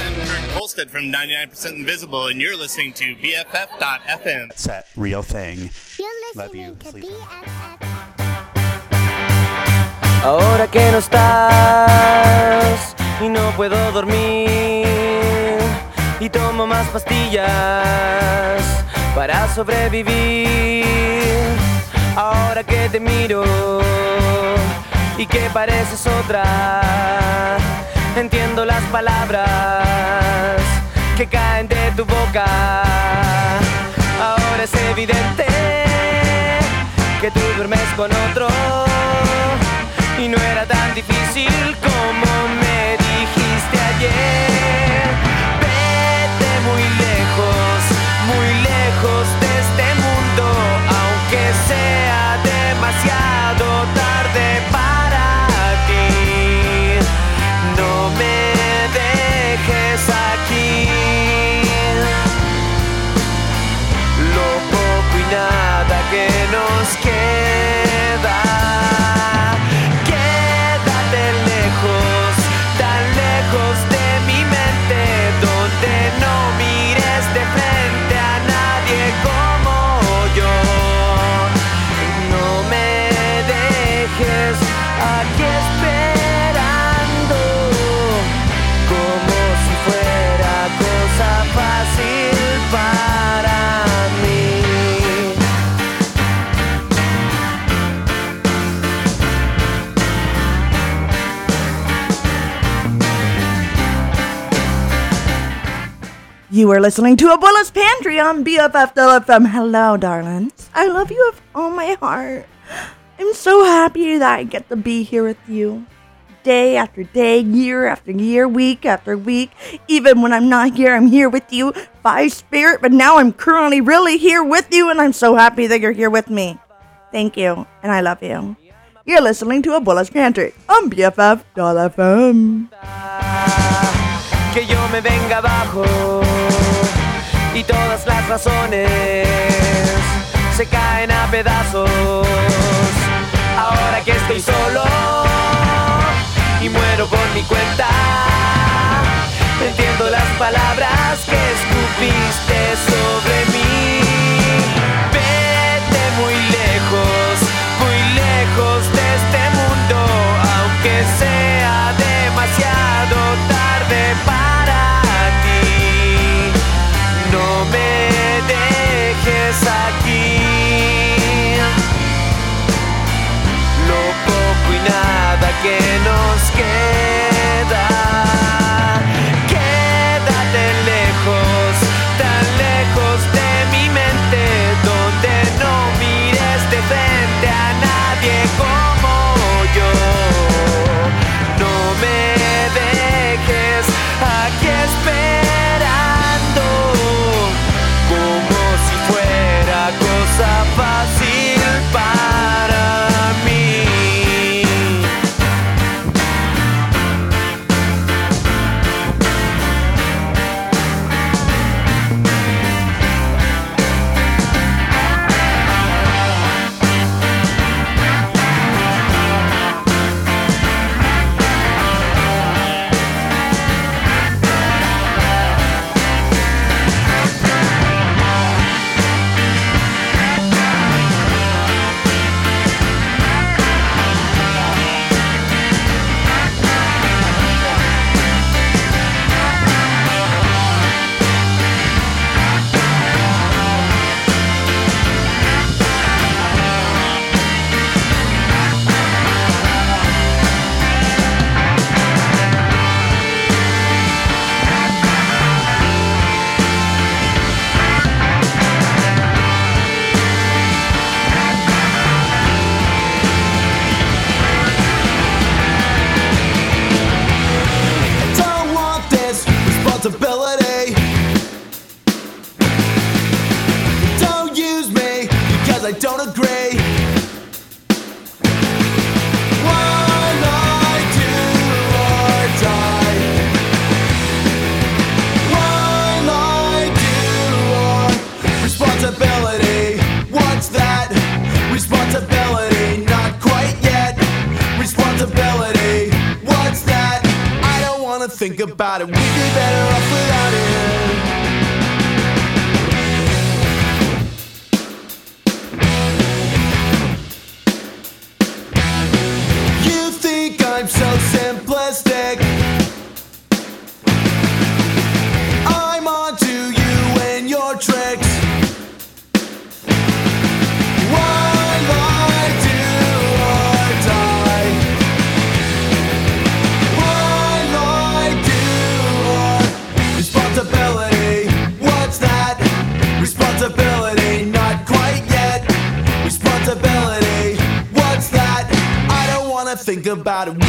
I'm Kurt Kolstead from 99% Invisible, and you're listening to BFF.FM. It's that real thing. You're Love you. to Sleep. BFF. Ahora que no estás y no puedo dormir y tomo más pastillas para sobrevivir. Ahora que te miro y que pareces otra, entiendo las palabras que caen de tu boca. Ahora es evidente que tú duermes con otro y no era tan difícil como me dijiste ayer. You are listening to Abuela's Pantry on BFF.FM. Hello, darlings. I love you with all my heart. I'm so happy that I get to be here with you. Day after day, year after year, week after week. Even when I'm not here, I'm here with you by spirit, but now I'm currently really here with you, and I'm so happy that you're here with me. Thank you, and I love you. You're listening to Abuela's Pantry on BFF.FM. me venga abajo y todas las razones se caen a pedazos. Ahora que estoy solo y muero por mi cuenta, entiendo las palabras que escupiste sobre mí. About it.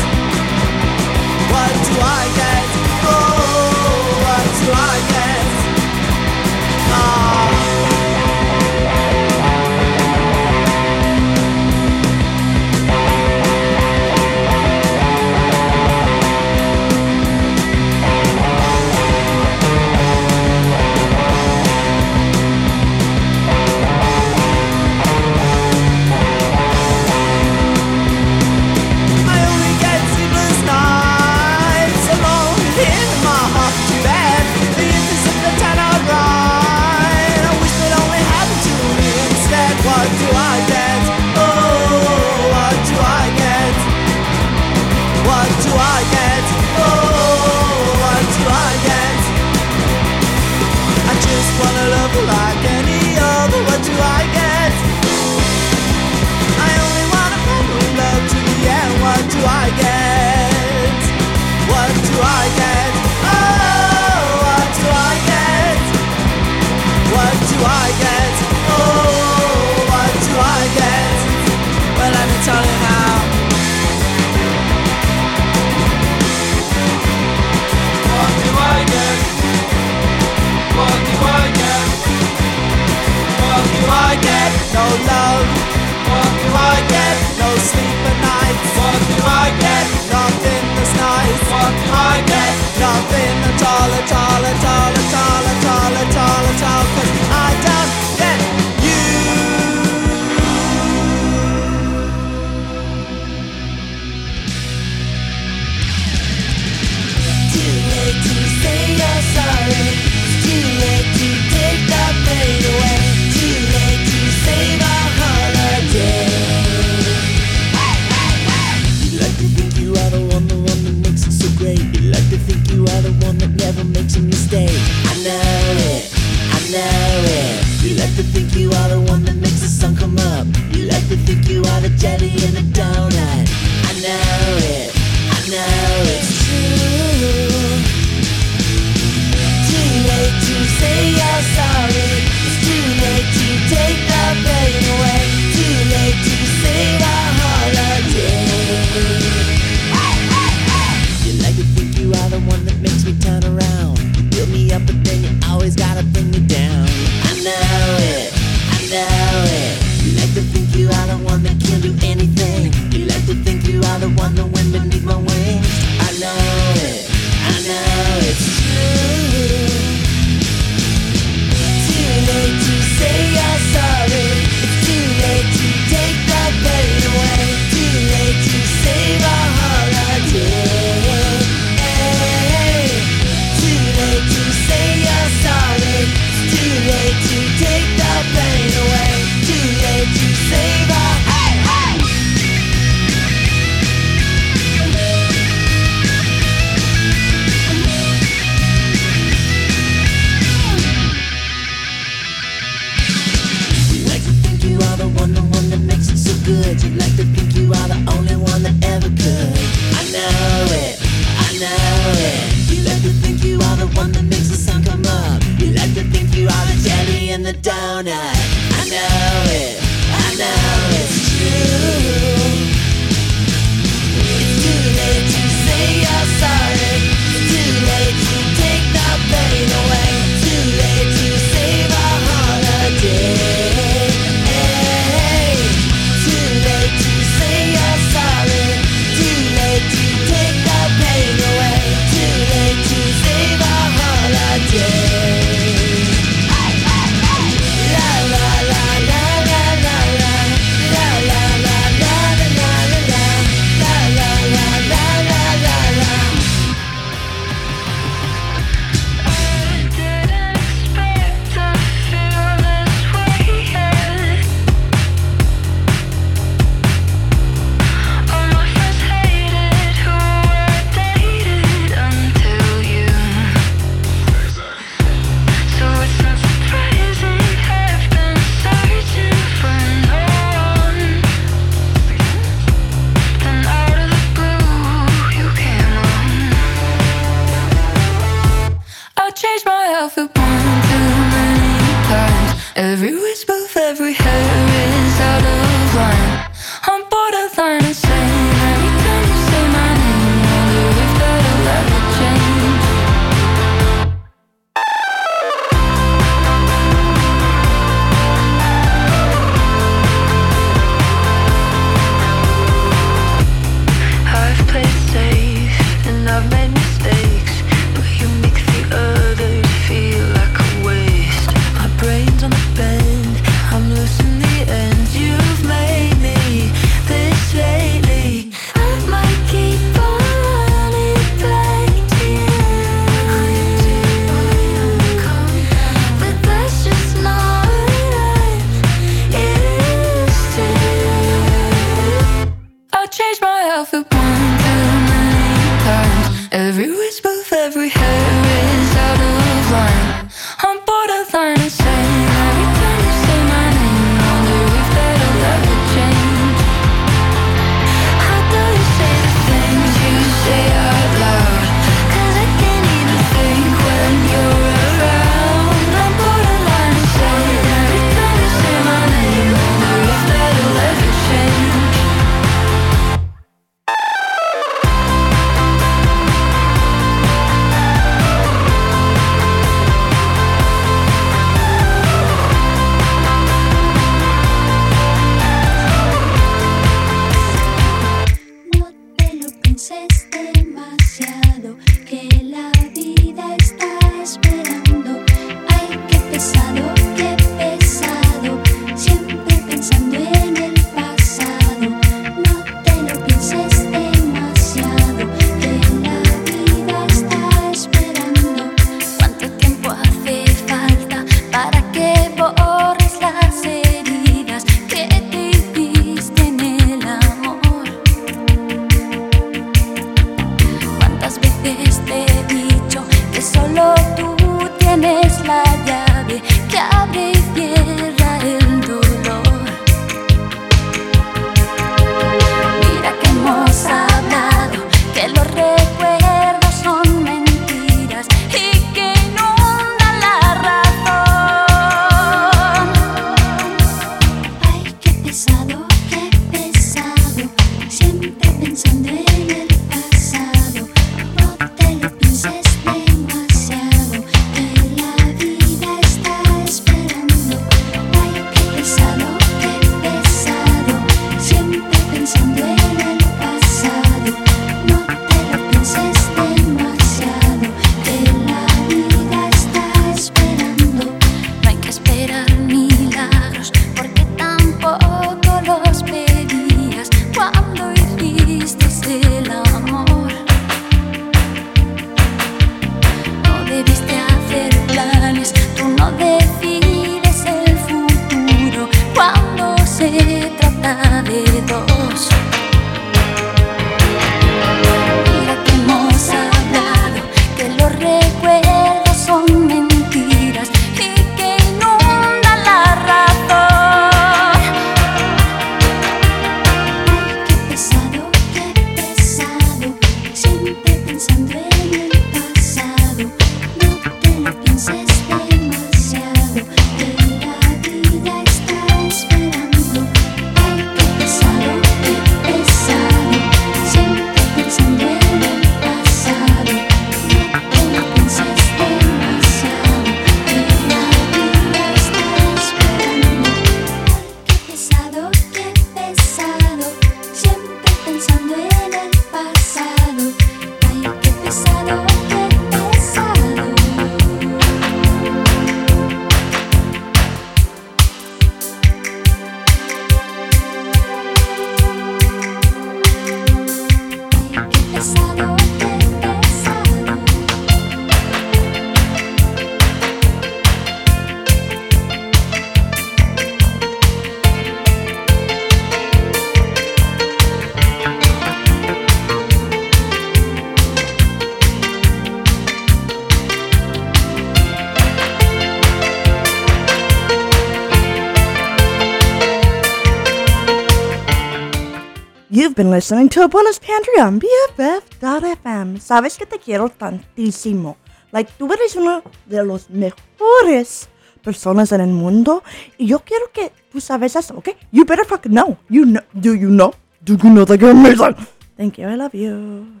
listening to Bonus Pantry on BFF.fm. Sabes que te quiero tantísimo. Like, tú eres uno de los mejores personas en el mundo. Y yo quiero que tú sabes eso, ¿okay? You better fucking know. You know. Do you know? Do you know that you're amazing? Thank you. I love you.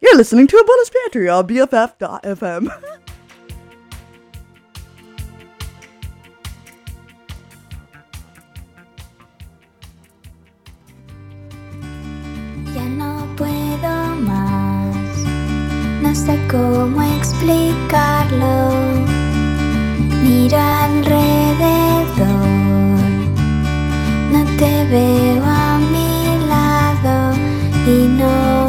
You're listening to a Bonus Pantry on BFF.fm. No sé cómo explicarlo. Miro alrededor, no te veo a mi lado y no.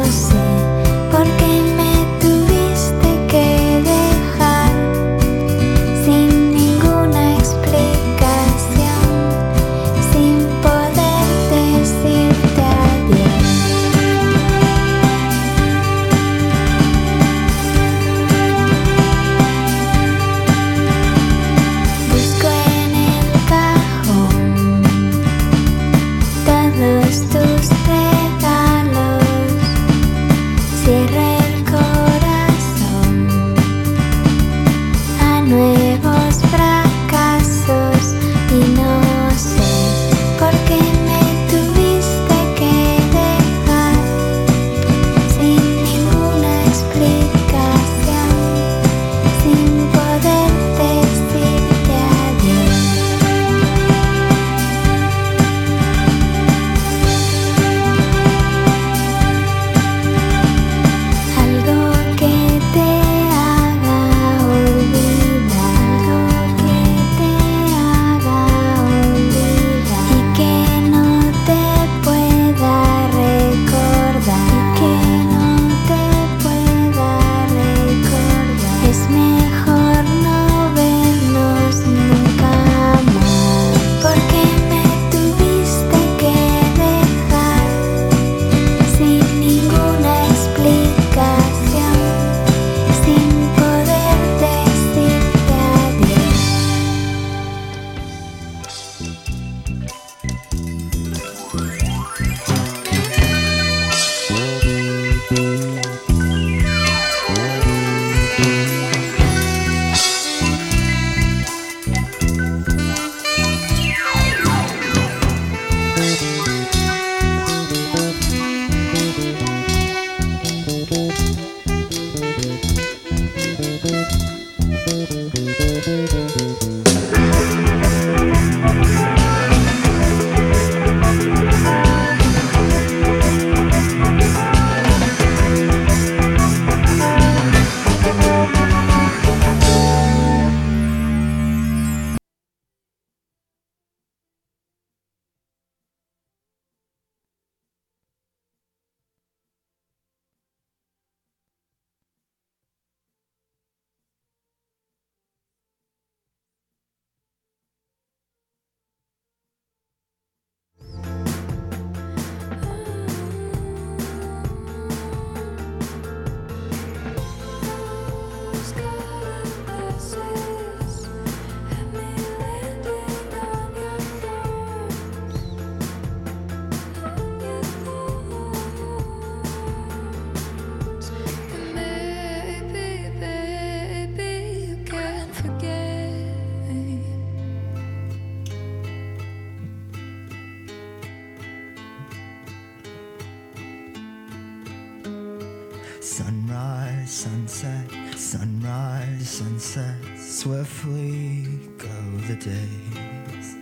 Days.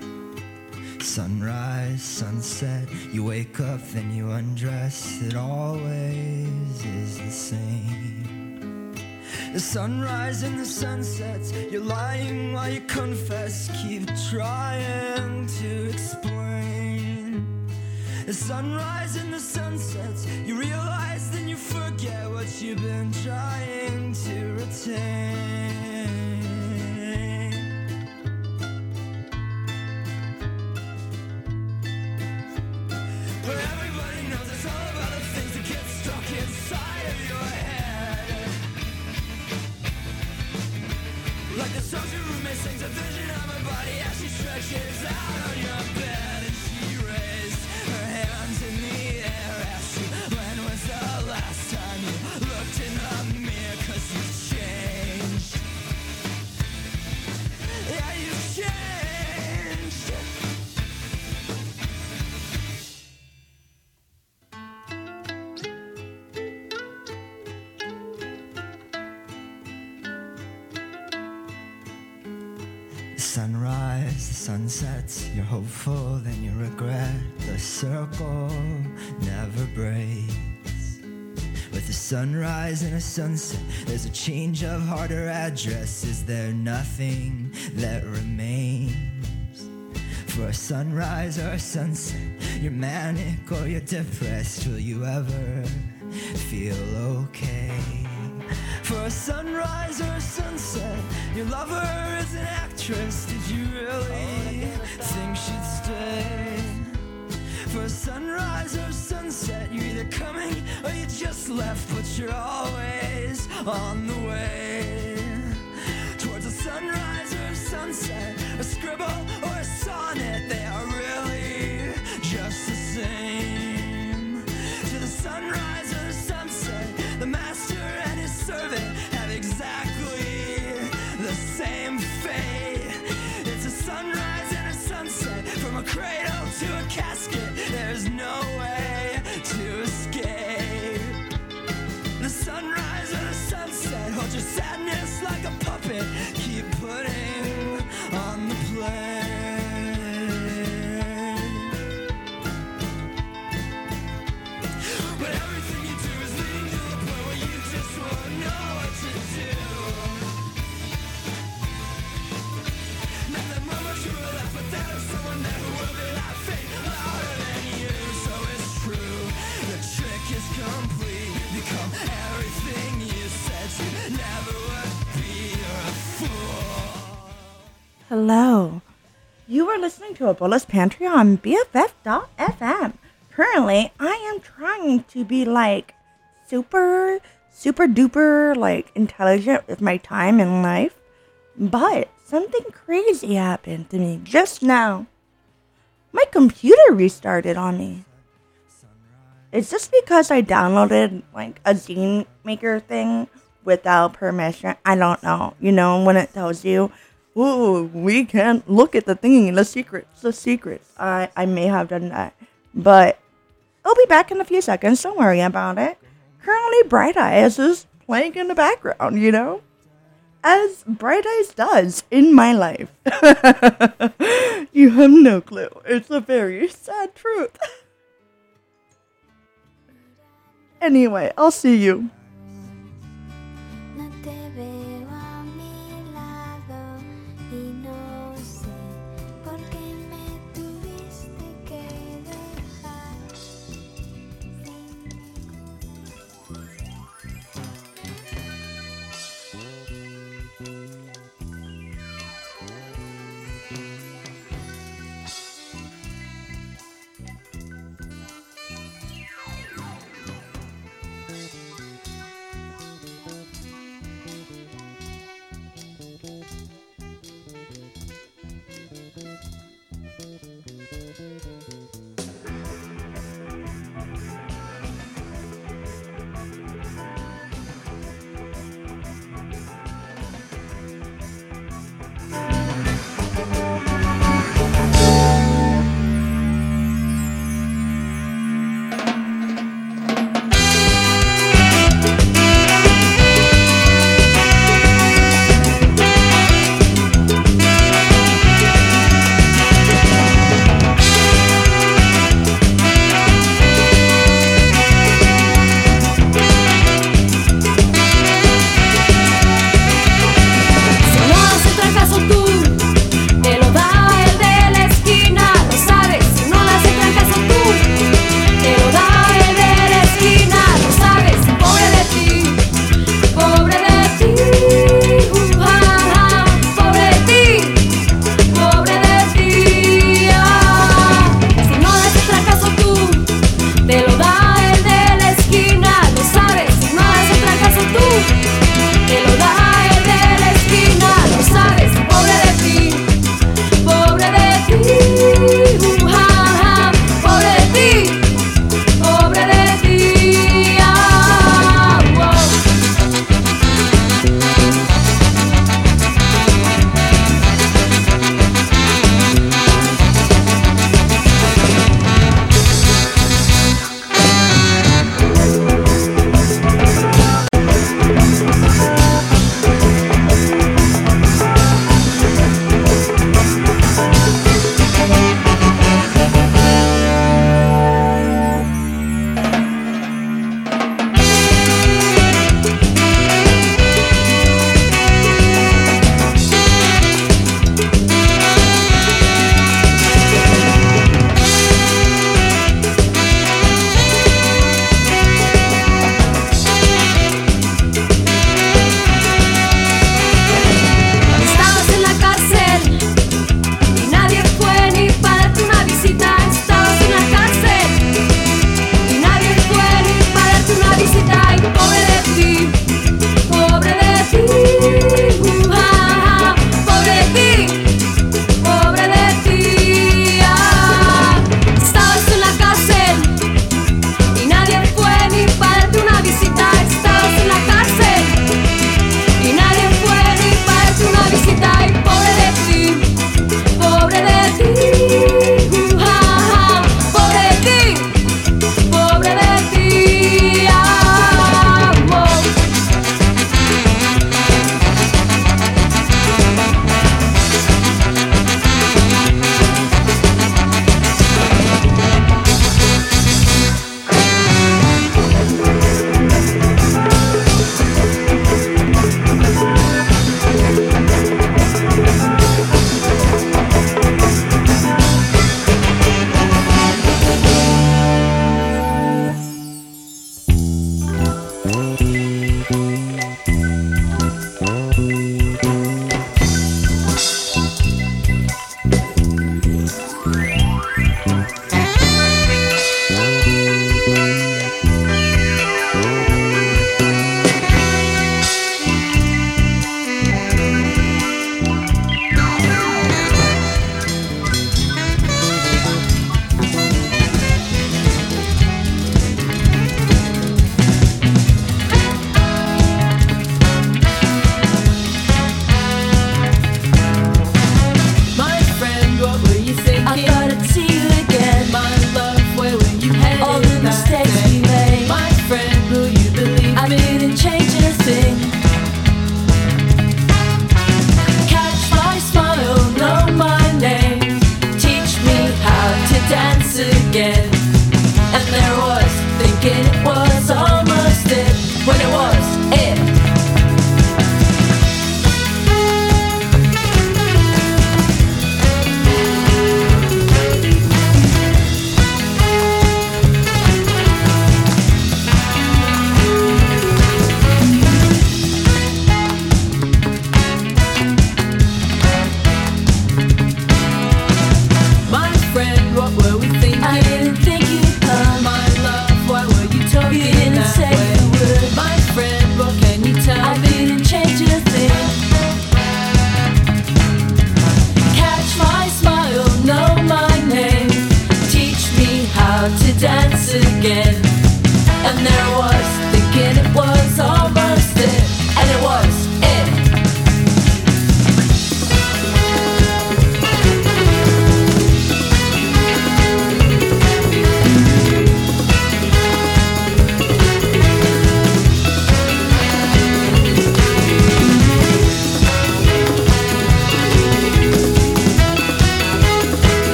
Sunrise, sunset, you wake up, then you undress, it always is the same. The sunrise and the sunsets, you're lying while you confess, keep trying to explain. The sunrise and the sunsets, you realize, then you forget what you've been trying to retain. Sunrise and a sunset, there's a change of heart or address. Is there nothing that remains? For a sunrise or a sunset, you're manic or you're depressed. Will you ever feel okay? For a sunrise or a sunset, your lover is an actress. Did you really oh, think she'd stay? For sunrise or sunset, you're either coming or you just left, but you're always on the way towards a sunrise or sunset, a scribble or a sonnet. There's no way to escape. The sunrise or the sunset Hold your sadness Hello. You are listening to Abuela's Pantry on BFF.fm. Currently, I am trying to be like super, super duper, like intelligent with my time in life. But something crazy happened to me just now. My computer restarted on me. It's just because I downloaded like a zine maker thing without permission. I don't know. You know, when it tells you, oh, we can't look at the thing, the secrets, the secrets. I, I may have done that. But I'll be back in a few seconds. Don't worry about it. Currently, Bright Eyes is playing in the background, you know? As Bright Eyes does in my life. you have no clue. It's a very sad truth. Anyway, I'll see you.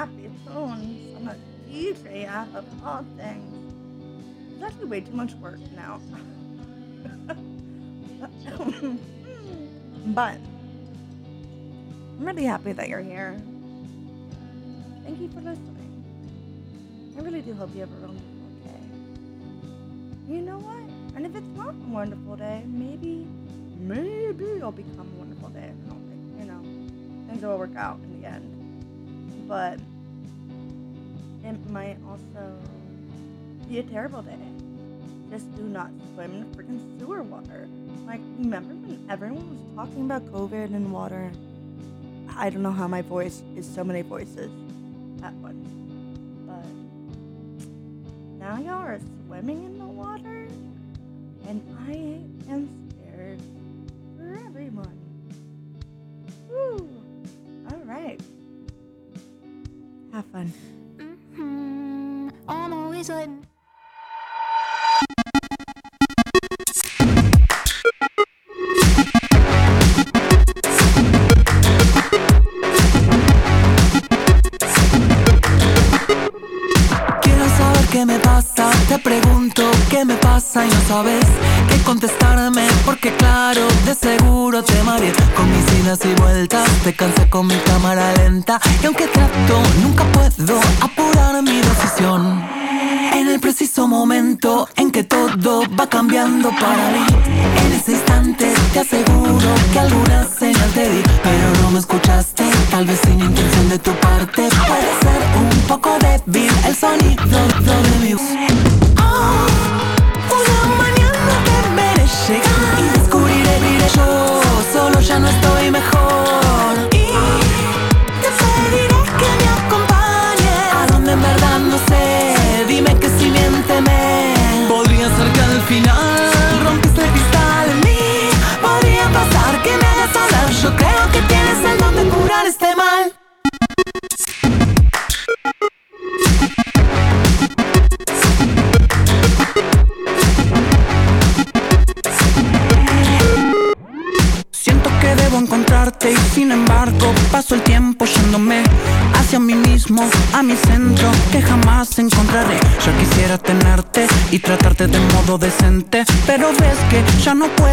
happy tone from a DJ of all things. It's actually way too much work now. but I'm really happy that you're here. Thank you for listening. I really do hope you have a wonderful day. You know what? And if it's not a wonderful day, maybe, maybe it'll become a wonderful day. I don't think, you know, things will work out in the end. But it might also be a terrible day. Just do not swim in freaking sewer water. Like, remember when everyone was talking about COVID and water? I don't know how my voice is so many voices at once. But now y'all are swimming in the water, and I am sabes qué contestarme Porque claro, de seguro te mareé. Con mis idas y vueltas Te cansé con mi cámara lenta. Y aunque trato, nunca puedo apurar mi decisión. En el preciso momento en que todo va cambiando para mí. ya no puedo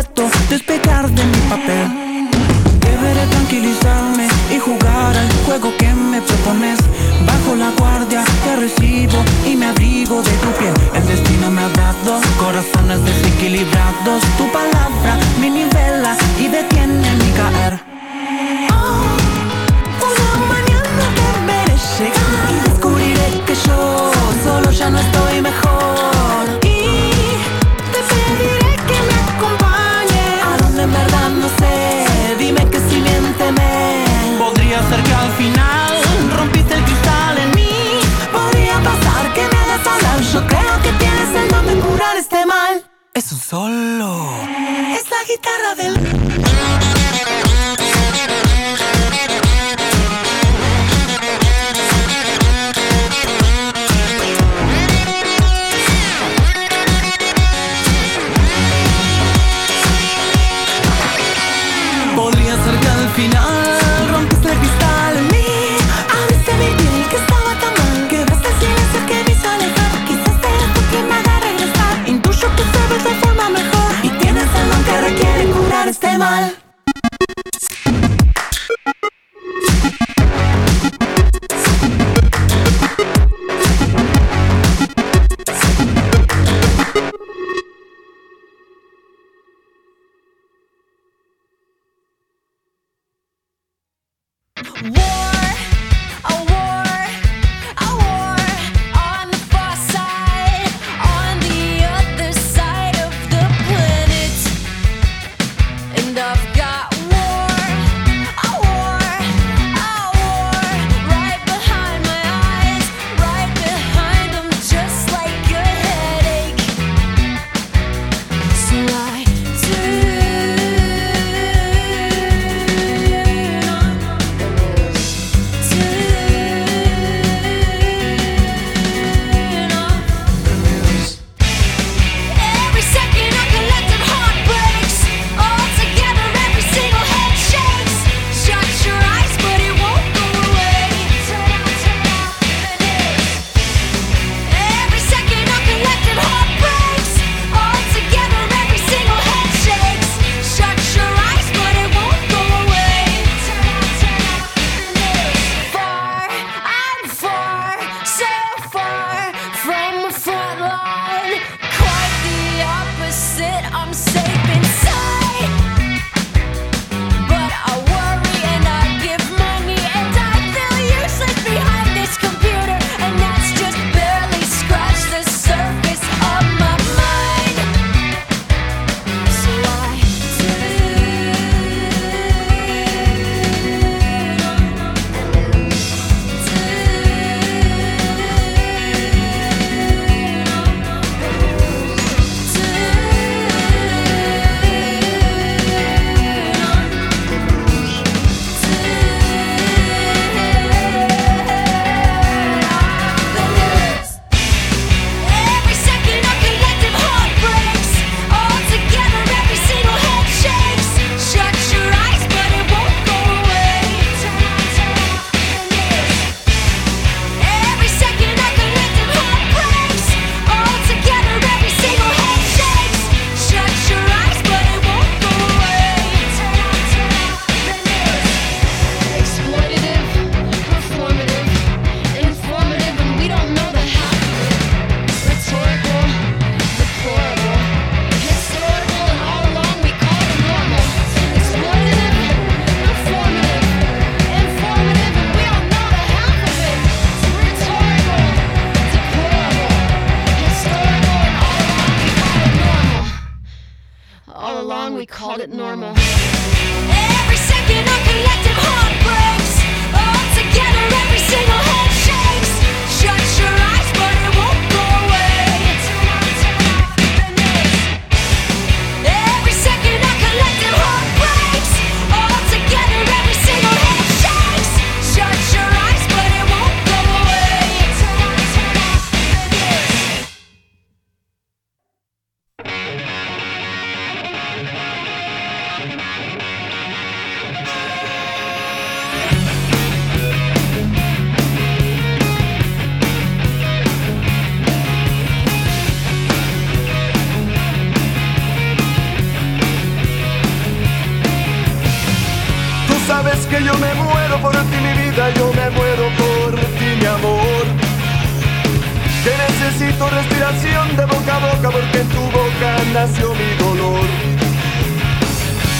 de boca a boca porque en tu boca nació mi dolor.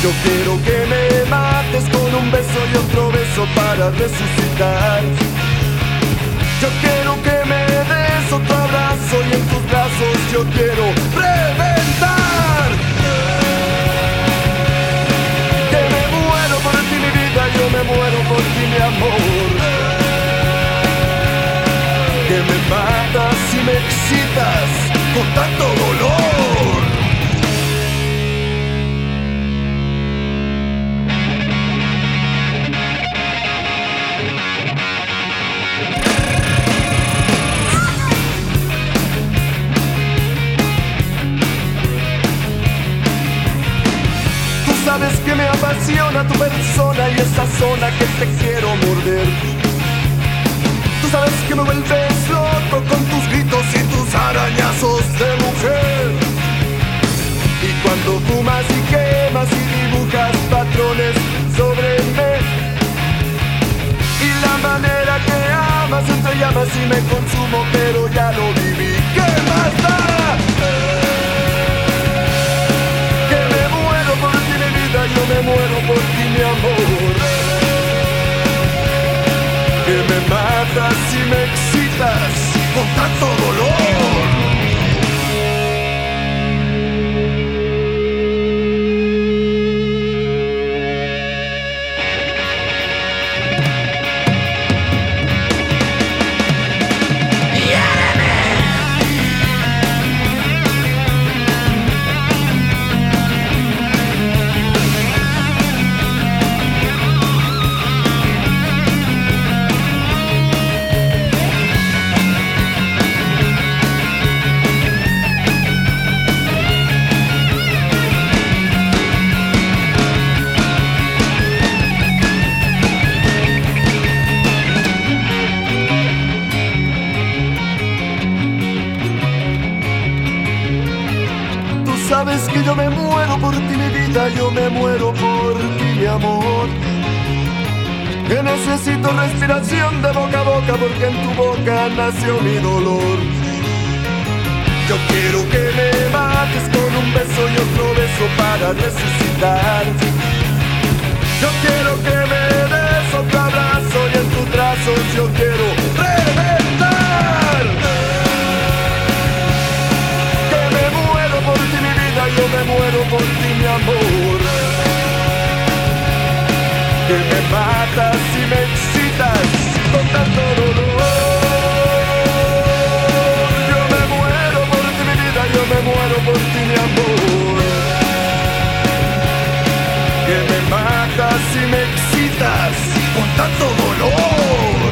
Yo quiero que me mates con un beso y otro beso para resucitar. Yo quiero que me des otro abrazo y en tus brazos yo quiero reventar. Que me muero por ti mi vida, yo me muero por ti mi amor. Que me matas me excitas con tanto dolor. Tú sabes que me apasiona tu persona y esa zona que te quiero morder. Tú sabes que me vuelves loco con tus gritos y tus arañazos de mujer. Y cuando fumas y quemas y dibujas patrones sobre mí. Y la manera que amas entre llamas y me consumo, pero ya lo viví. ¿Qué más da? Que me muero por ti mi vida, yo me muero por ti mi amor. Que me matas y me excitas con tanto dolor. Necesito respiración de boca a boca porque en tu boca nació mi dolor. Yo quiero que me mates con un beso y otro beso para resucitar. Yo quiero que me des otro abrazo y en tus brazos yo quiero reventar. Que me muero por ti mi vida, yo me muero por ti mi amor. Que me matas matas y me excitas con tanto dolor.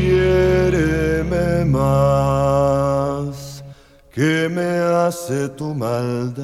Hiéreme más que me hace tu maldad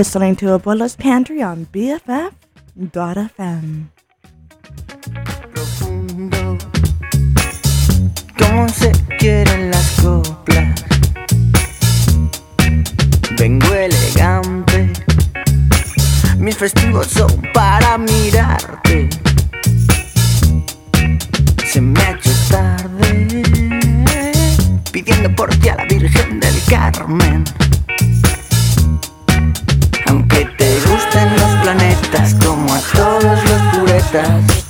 listening to Abuela's Pantry on BFF.FM. Profundo. ¿Cómo se quieren las coplas? Vengo elegante. Mis festivos son para mirarte. Se me ha hecho tarde. Pidiendo por ti a la Virgen del Carmen. that.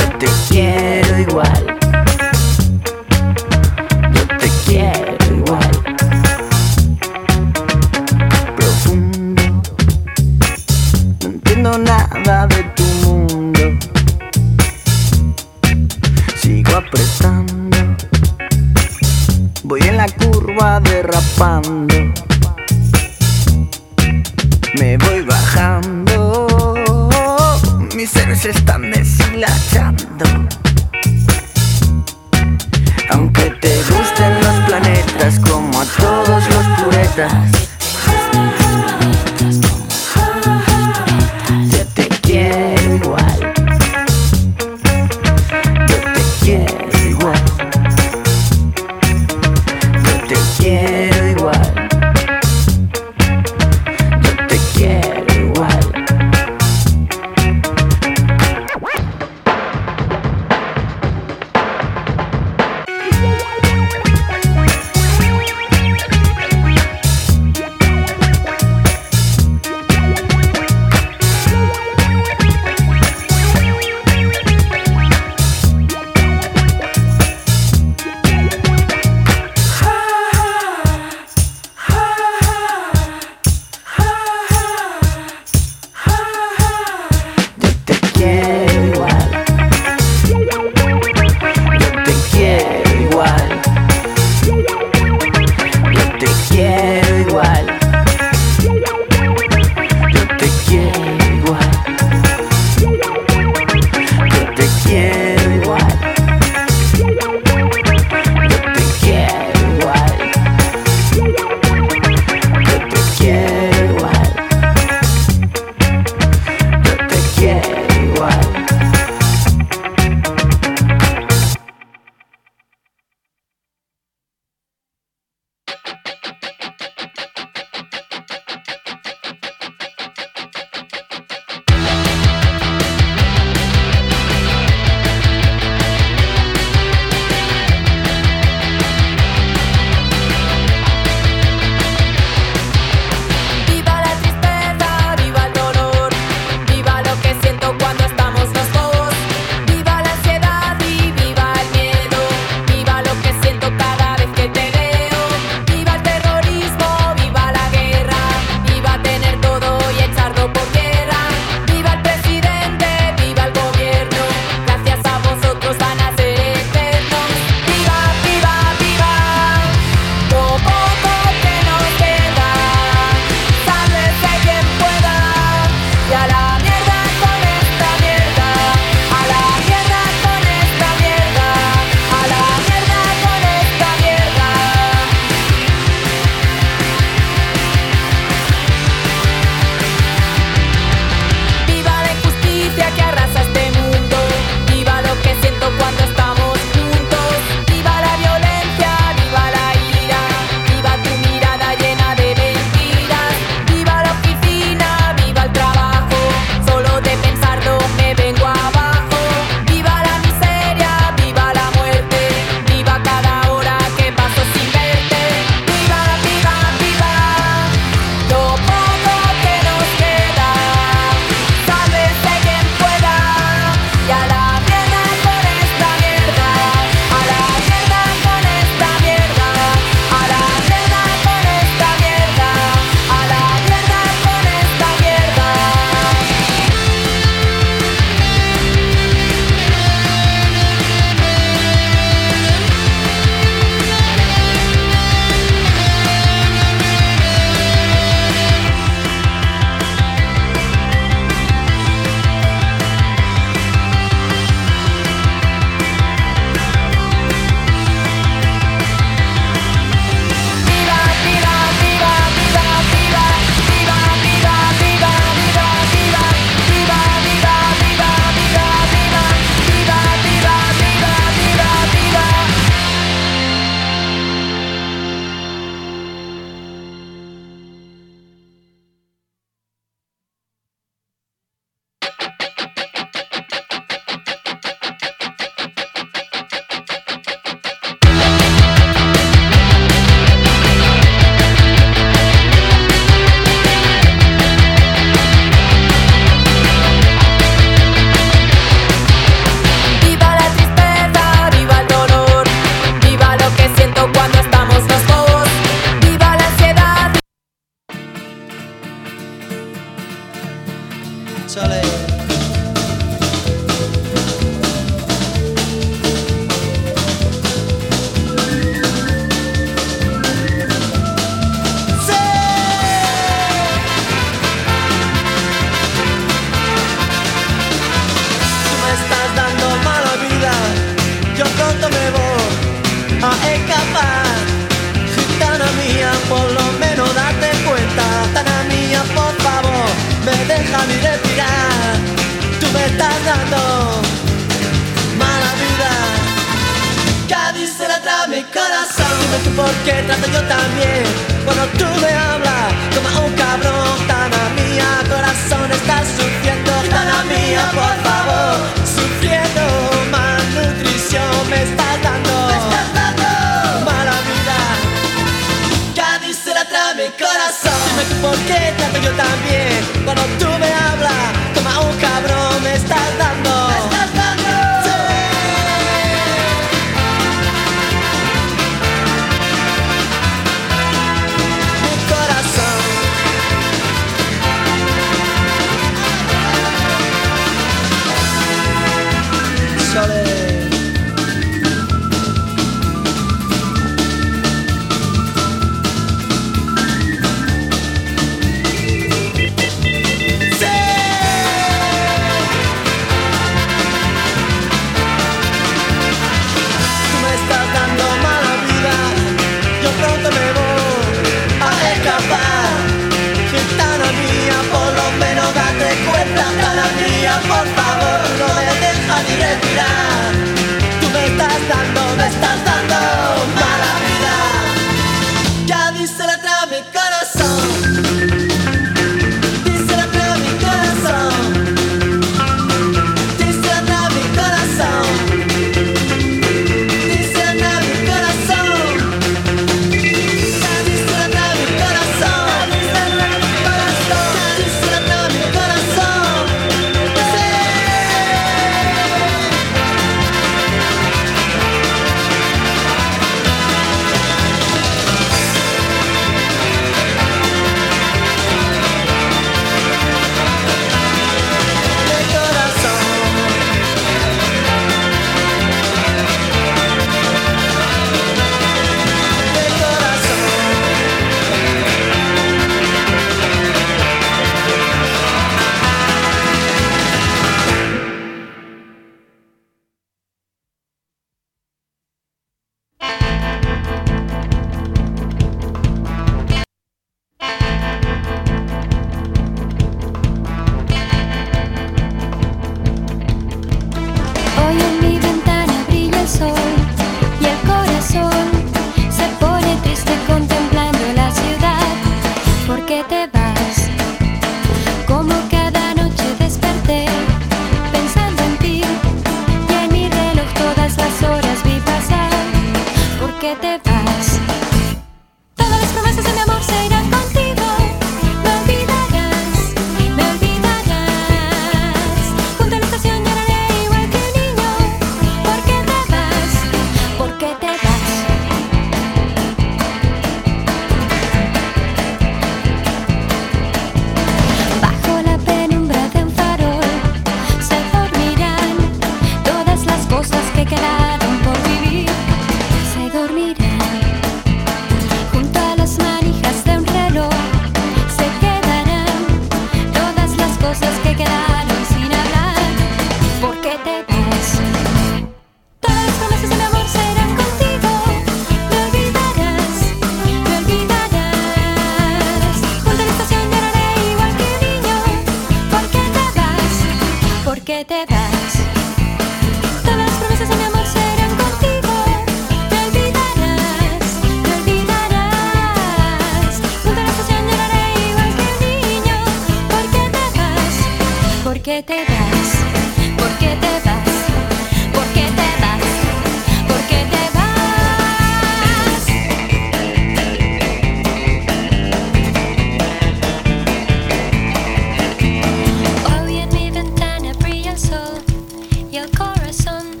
el corazón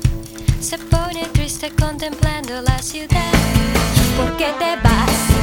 se pone triste contemplando la ciudad. ¿Por qué te vas?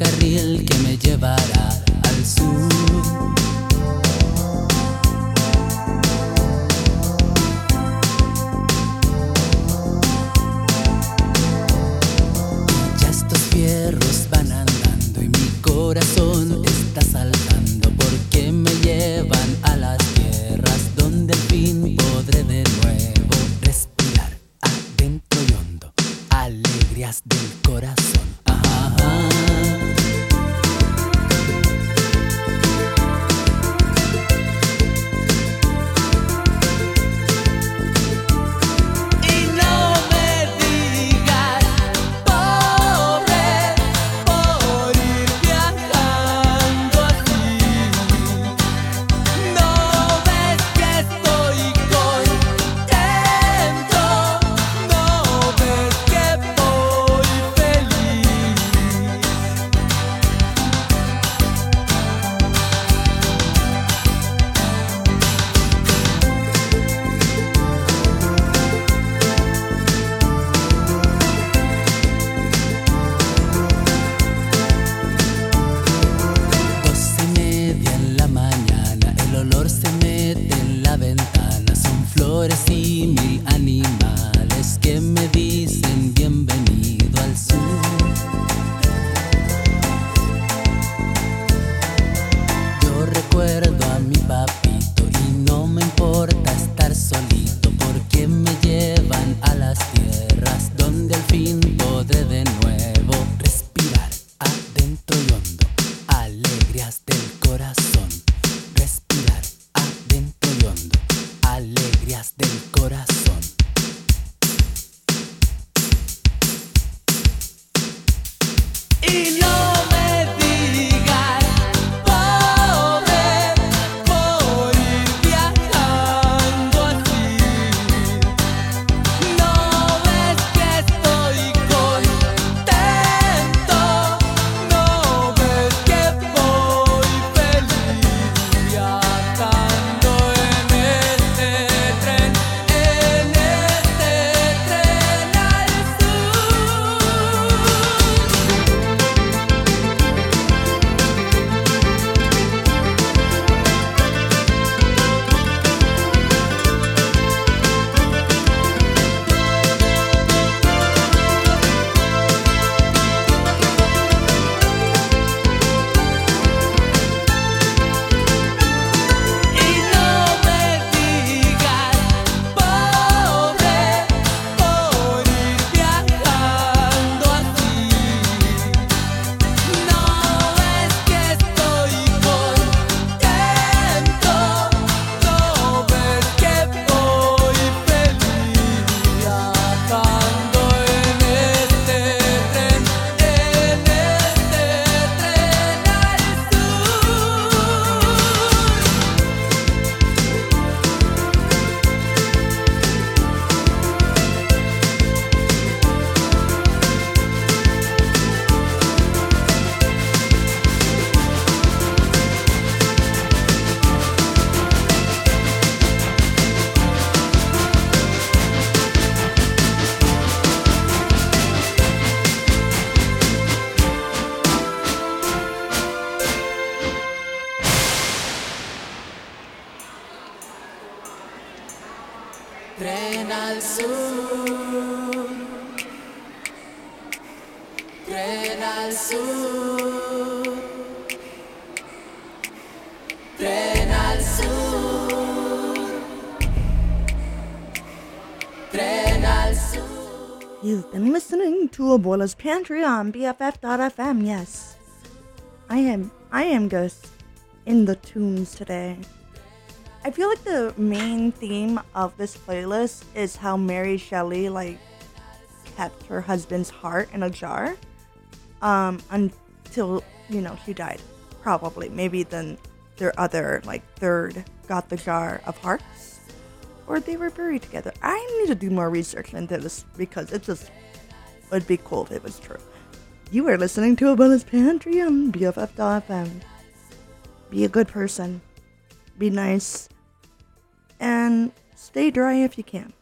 Ferrocarril que You've been listening to Abuela's Pantry on BFF.fm. Yes, I am. I am just in the tunes today. I feel like the main theme of this playlist is how Mary Shelley like kept her husband's heart in a jar, um, until you know she died. Probably, maybe then their other like third got the jar of hearts or they were buried together. I need to do more research into this because it just would be cool if it was true. You are listening to Abuela's Pantry on BFF.fm. Be a good person. Be nice. And stay dry if you can.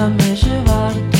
Déjame llevarte sin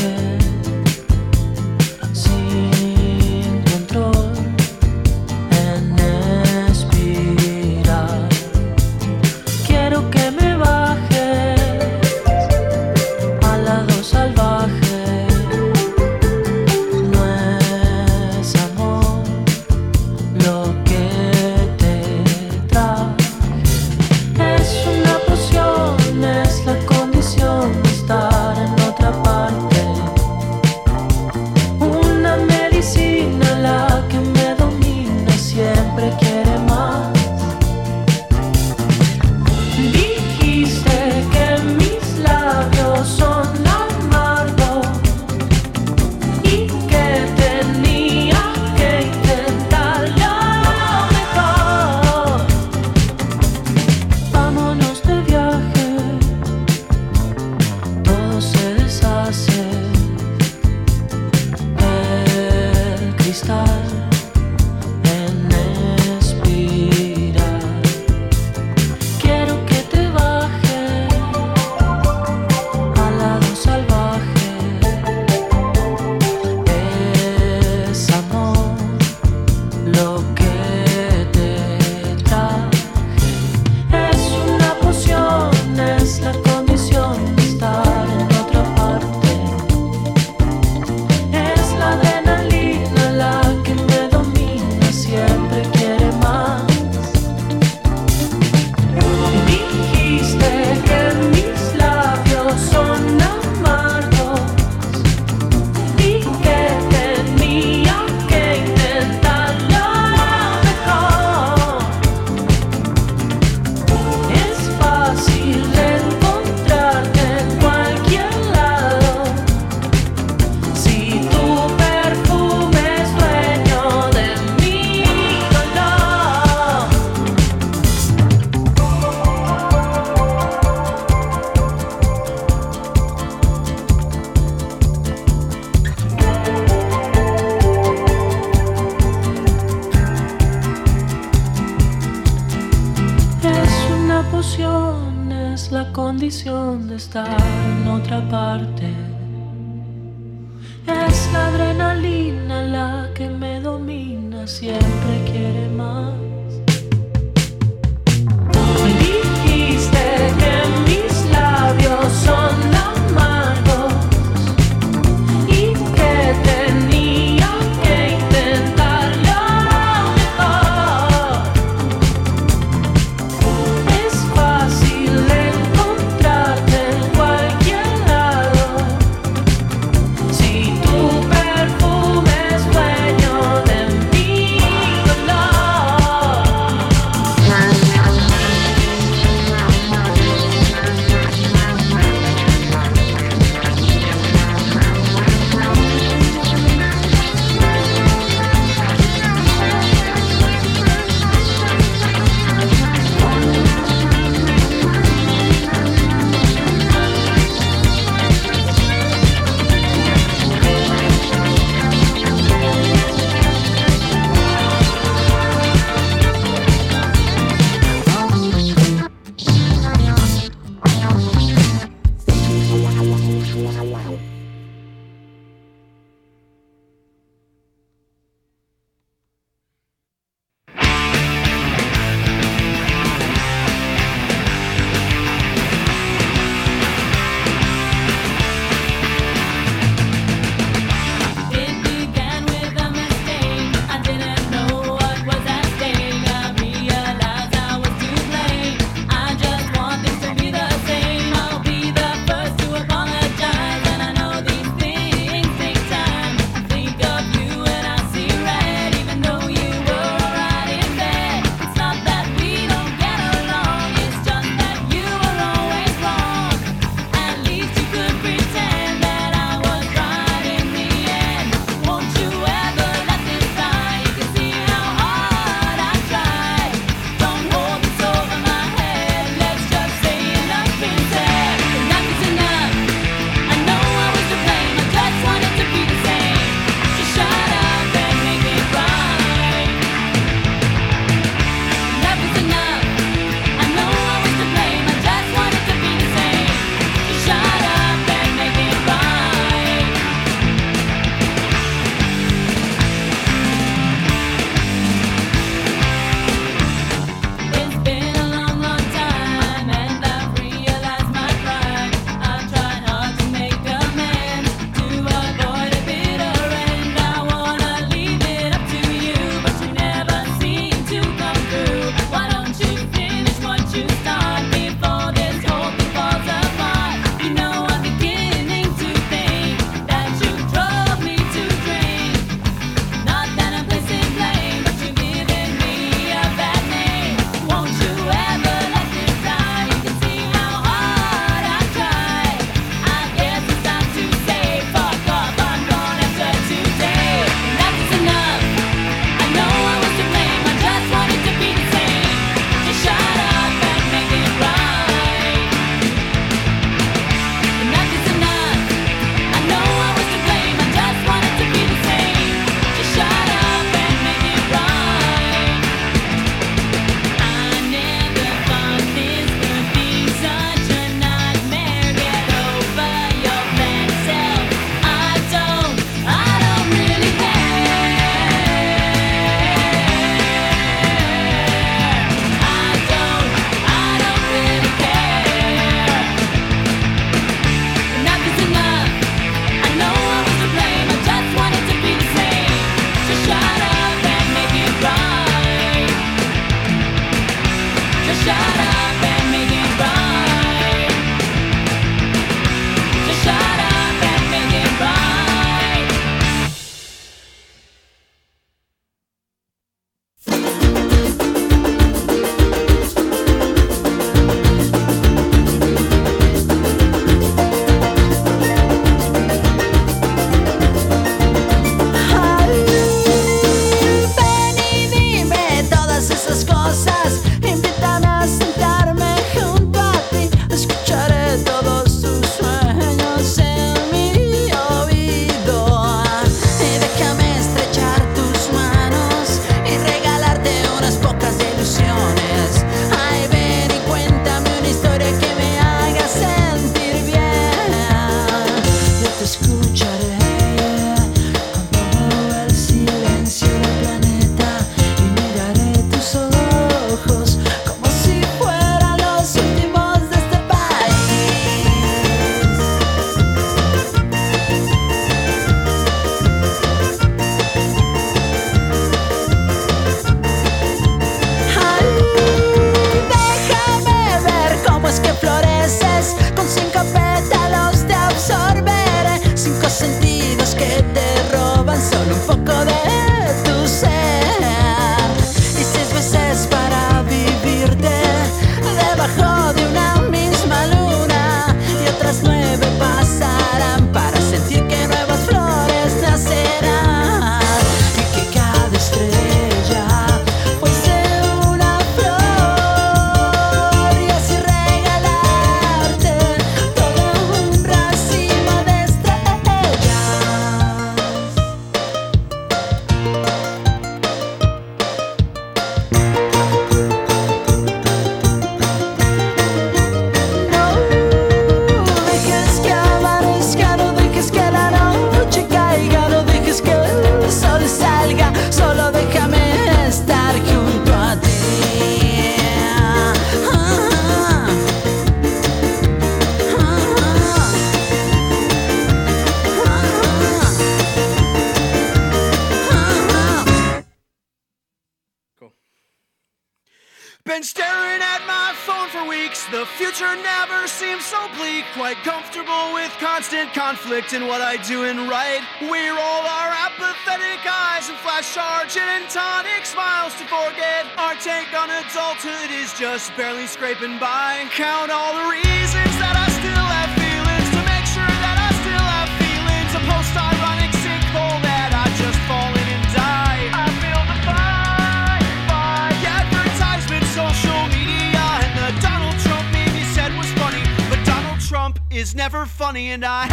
And I.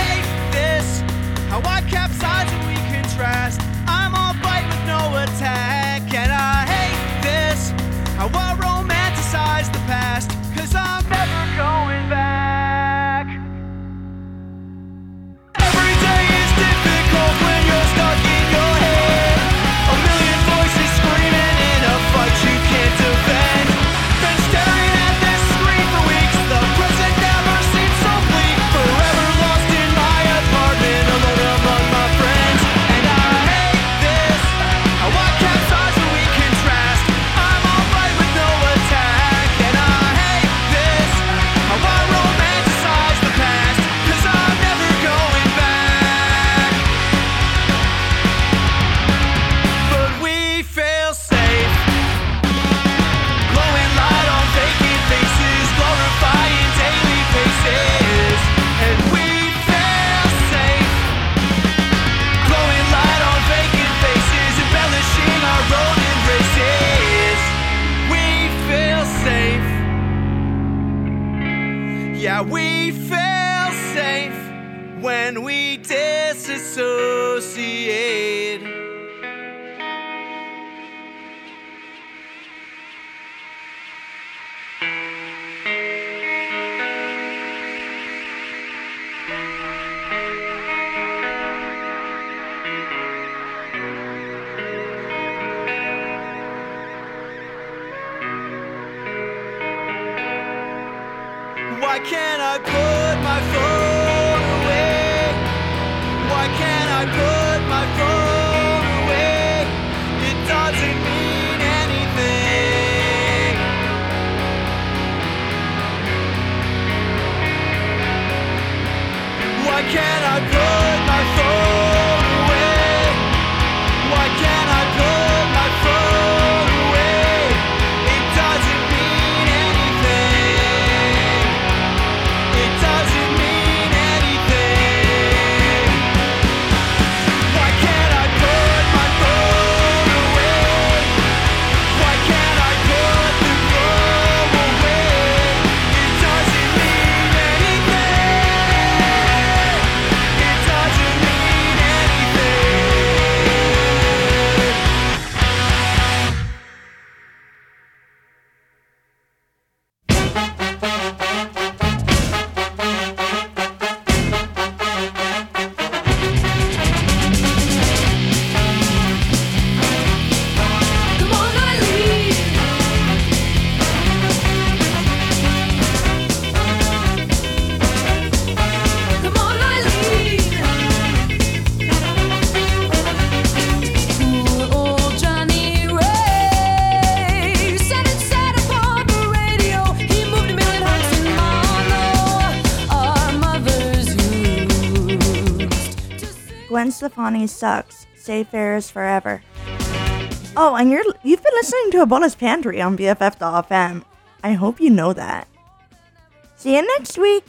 we feel safe when we disassociate. sucks. Save Ferris forever. Oh, and you're you've been listening to Abuela's Pantry on BFF.fm. I hope you know that. See you next week.